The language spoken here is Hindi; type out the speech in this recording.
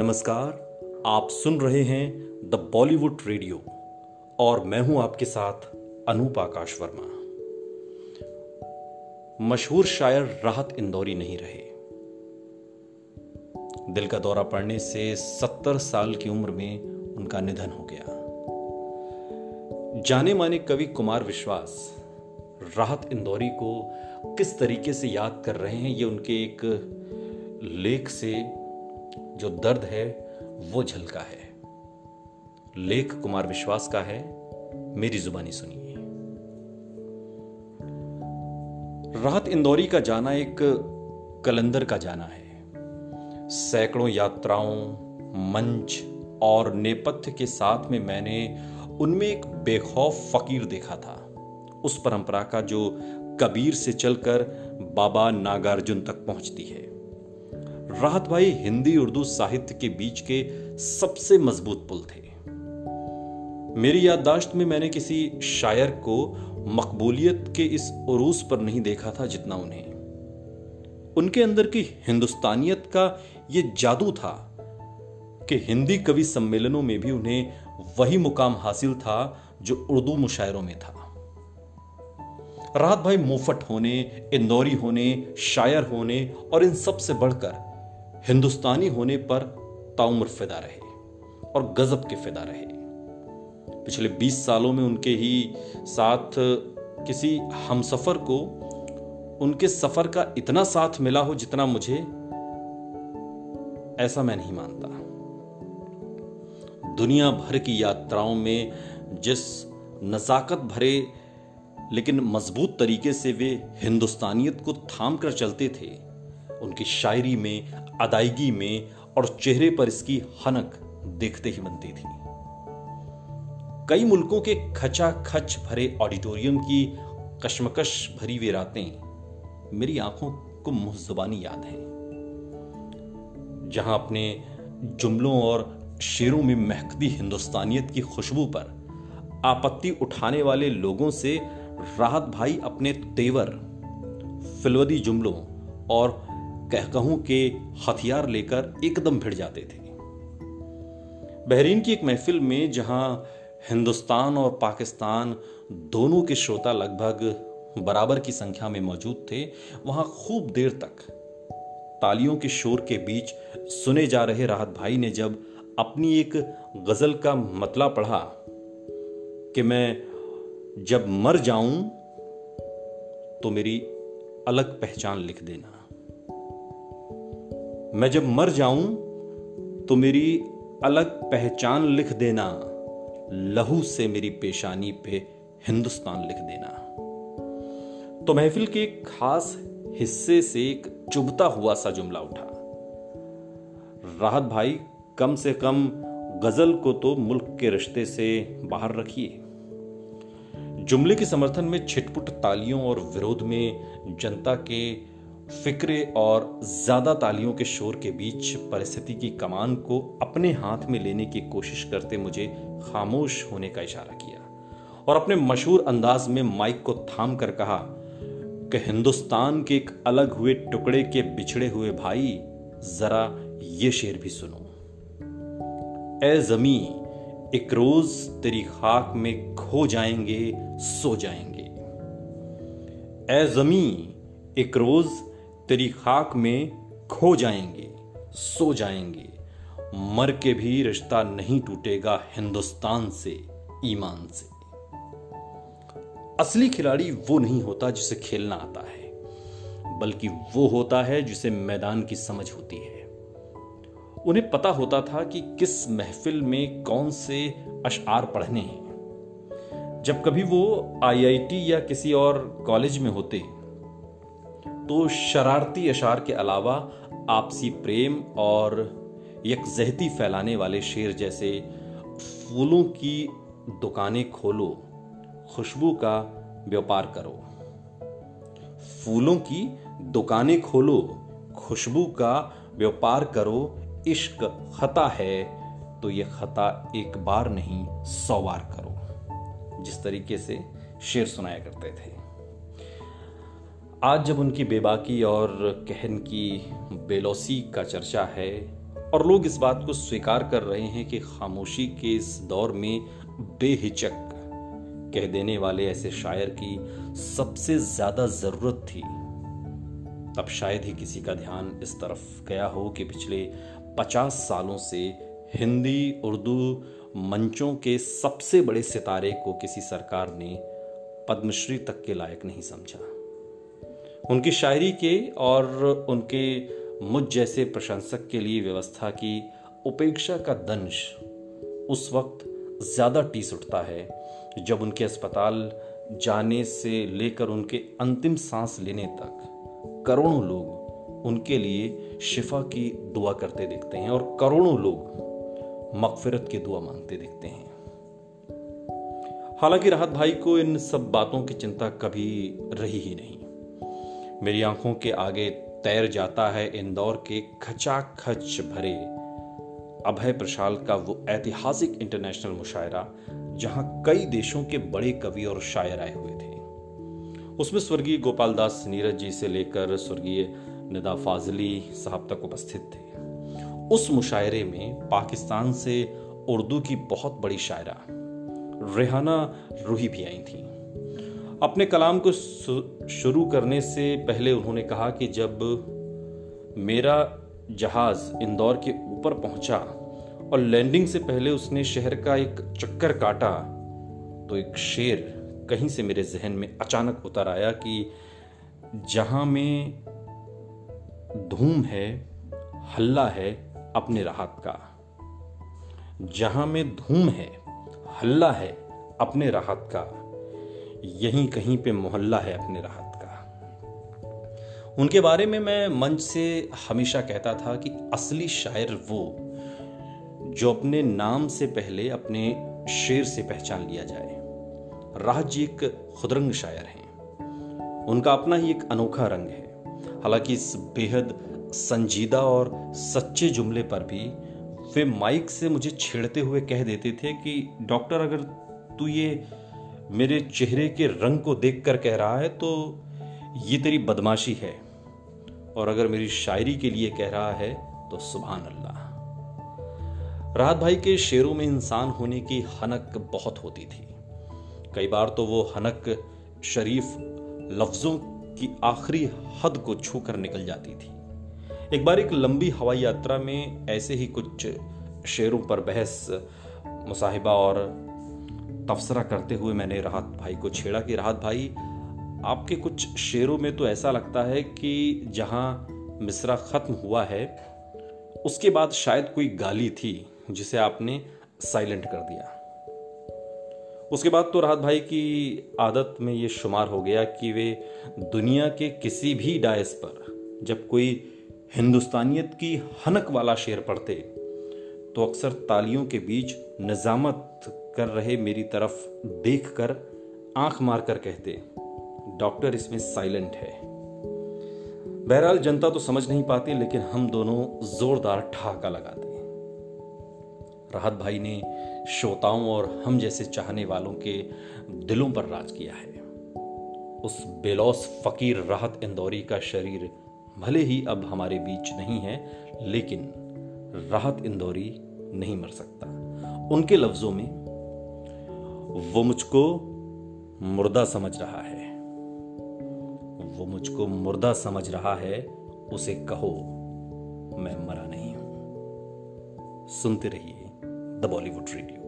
नमस्कार, आप सुन रहे हैं द बॉलीवुड रेडियो और मैं हूँ आपके साथ अनूप आकाश वर्मा। मशहूर शायर राहत इंदौरी नहीं रहे। दिल का दौरा पड़ने से सत्तर साल की उम्र में उनका निधन हो गया। जाने माने कवि कुमार विश्वास, राहत इंदौरी को किस तरीके से याद कर रहे हैं, ये उनके एक लेख से जो दर्द है, वो झलका है। लेख कुमार विश्वास का है, मेरी जुबानी सुनिए। राहत इंदौरी का जाना एक कलंदर का जाना है। सैकड़ों यात्राओं, मंच और नेपथ्य के साथ में मैंने उनमें एक बेखौफ फकीर देखा था। उस परंपरा का जो कबीर से चलकर बाबा नागार्जुन तक पहुँचती है। राहत भाई हिंदी उर्दू साहित्य के बीच के सबसे मज़बूत पुल थे। मेरी याददाश्त में मैंने किसी शायर को मकबूलियत के इस उरूस पर नहीं देखा था जितना उन्हें। उनके अंदर की हिंदुस्तानियत का यह जादू था कि हिंदी कवि सम्मेलनों में भी उन्हें वही मुकाम हासिल था जो उर्दू मुशायरों में था। राहत भाई मुफट होने, इंदौरी होने, शायर होने और इन सबसे बढ़कर हिंदुस्तानी होने पर ताउम्र फिदा रहे और गजब के फिदा रहे। पिछले 20 सालों में उनके ही साथ किसी हमसफर को, उनके सफ़र का इतना साथ मिला हो जितना मुझे, ऐसा मैं नहीं मानता। दुनिया भर की यात्राओं में जिस नजाकत भरे, लेकिन मज़बूत तरीके से वे हिंदुस्तानियत को थाम कर चलते थे उनकी शायरी में, अदायगी में और चेहरे पर इसकी हनक देखते ही बनती थी। कई मुल्कों के खचा खच भरे ऑडिटोरियम की कश्मकश भरी वे रातें मेरी आँखों को मुहजबानी याद है, जहाँ अपने जुमलों और शेरों में महकती हिंदुस्तानियत की खुशबू पर आपत्ति उठाने वाले लोगों से राहत भाई अपने तेवर, फिलवदी जुमलों और कह कहूँ के हथियार लेकर एकदम भिड़ जाते थे। बहरीन की एक महफिल में जहाँ हिंदुस्तान और पाकिस्तान दोनों के श्रोता लगभग बराबर की संख्या में मौजूद थे, वहाँ खूब देर तक तालियों के शोर के बीच सुने जा रहे राहत भाई ने जब अपनी एक गज़ल का मतला पढ़ा कि मैं जब मर जाऊँ तो मेरी अलग पहचान लिख देना। मैं जब मर जाऊँ तो मेरी अलग पहचान लिख देना। लहू से मेरी पेशानी पे हिंदुस्तान लिख देना। तो महफिल के एक खास हिस्से से एक चुभता हुआ सा जुमला उठा। राहत भाई, कम से कम गज़ल को तो मुल्क के रिश्ते से बाहर रखिए। जुमले के समर्थन में छिटपुट तालियों और विरोध में जनता के फिक्रे और ज़्यादा तालियों के शोर के बीच परिस्थिति की कमान को अपने हाथ में लेने की कोशिश करते मुझे खामोश होने का इशारा किया और अपने मशहूर अंदाज में माइक को थाम कर कहा, कि हिंदुस्तान के एक अलग हुए टुकड़े के बिछड़े हुए भाई, जरा ये शेर भी सुनो। ए जमी, एक रोज तेरी खाक में खो जाएँगे, सो जाएँगे। ए जमी, एक रोज तेरी खाक में खो जाएँगे, सो जाएँगे। मर के भी रिश्ता नहीं टूटेगा हिंदुस्तान से, ईमान से। असली खिलाड़ी वो नहीं होता जिसे खेलना आता है, बल्कि वो होता है जिसे मैदान की समझ होती है। उन्हें पता होता था कि किस महफिल में कौन से अशार पढ़ने हैं। जब कभी वो आईआईटी या किसी और कॉलेज में होते तो शरारती अशार के अलावा आपसी प्रेम और यकजहती फैलाने वाले शेर जैसे फूलों की दुकानें खोलो, खुशबू का व्यापार करो। फूलों की दुकानें खोलो, खुशबू का व्यापार करो। इश्क खता है तो यह खता एक बार नहीं सौ बार करो। जिस तरीके से शेर सुनाया करते थे। आज जब उनकी बेबाकी और कहन की बेलौसी का चर्चा है और लोग इस बात को स्वीकार कर रहे हैं कि खामोशी के इस दौर में बेहिचक कह देने वाले ऐसे शायर की सबसे ज़्यादा ज़रूरत थी। तब शायद ही किसी का ध्यान इस तरफ़ गया हो कि पिछले पचास सालों से हिंदी, उर्दू मंचों के सबसे बड़े सितारे को किसी सरकार ने पद्मश्री तक के लायक नहीं समझा। उनकी शायरी के और उनके मुझ जैसे प्रशंसक के लिए व्यवस्था की उपेक्षा का दंश उस वक्त ज़्यादा टीस उठता है, जब उनके अस्पताल जाने से लेकर उनके अंतिम सांस लेने तक करोड़ों लोग उनके लिए शिफा की दुआ करते देखते हैं और करोड़ों लोग मकफिरत की दुआ मांगते देखते हैं। हालाँकि राहत भाई को इन सब बातों की चिंता कभी रही ही नहीं। मेरी आँखों के आगे तैर जाता है इंदौर के खचाखच भरे। अभय प्रशाल का वो ऐतिहासिक इंटरनेशनल मुशायरा, जहाँ कई देशों के बड़े कवि और शायर आए हुए थे। उसमें स्वर्गीय गोपाल दास नीरज जी से लेकर स्वर्गीय निदा फाजली साहब तक उपस्थित थे। उस मुशायरे में पाकिस्तान से उर्दू की बहुत बड़ी शायरा, रेहाना रूही भी आई थी। अपने कलाम को शुरू करने से पहले उन्होंने कहा कि जब मेरा जहाज़ इंदौर के ऊपर पहुँचा और लैंडिंग से पहले उसने शहर का एक चक्कर काटा तो एक शेर कहीं से मेरे जहन में अचानक उतर आया कि जहाँ में धूम है, हल्ला है अपने राहत का। जहाँ में धूम है, हल्ला है अपने राहत का। यहीं कहीं पे मोहल्ला है अपने राहत का। उनके बारे में मैं मंच से हमेशा कहता था कि असली शायर वो, जो अपने नाम से पहले अपने शेर से पहचान लिया जाए। राज जी एक खुदरंग शायर हैं। उनका अपना ही एक अनोखा रंग है। हालाँकि इस बेहद संजीदा और सच्चे जुमले पर भी वे माइक से मुझे छेड़ते हुए कह देते थे कि, डॉक्टर, अगर तू ये मेरे चेहरे के रंग को देखकर कह रहा है तो ये तेरी बदमाशी है। और अगर मेरी शायरी के लिए कह रहा है तो सुबहान अल्लाह राहत भाई के शेरों में इंसान होने की हनक बहुत होती थी। कई बार तो वो हनक शरीफ लफ्जों की आखिरी हद को छूकर निकल जाती थी। एक बार एक लंबी हवाई यात्रा में ऐसे ही कुछ शेरों पर बहस, मुसाहिबा और तबसरा करते हुए मैंने राहत भाई को छेड़ा कि, राहत भाई, आपके कुछ शेरों में तो ऐसा लगता है कि जहाँ मिसरा खत्म हुआ है, उसके बाद शायद कोई गाली थी जिसे आपने साइलेंट कर दिया। उसके बाद तो राहत भाई की आदत में ये शुमार हो गया कि वे दुनिया के किसी भी डायस पर, जब कोई हिंदुस्तानियत की हनक वाला शेर पढ़ते तो अक्सर तालियों के बीच निजामत कर रहे मेरी तरफ़ देखकर आँख मारकर कहते, डॉक्टर इसमें साइलेंट है। बहरहाल जनता तो समझ नहीं पाती, लेकिन हम दोनों जोरदार ठहाका लगाते राहत भाई ने श्रोताओं और हम जैसे चाहने वालों के दिलों पर राज किया है। उस बेलौस फकीर राहत इंदौरी का शरीर भले ही अब हमारे बीच नहीं है, लेकिन राहत इंदौरी नहीं मर सकता। उनके लफ्जों में वो मुझको मुर्दा समझ रहा है। वो मुझको मुर्दा समझ रहा है, उसे कहो, मैं मरा नहीं हूँ। सुनते रहिए द बॉलीवुड रेडियो।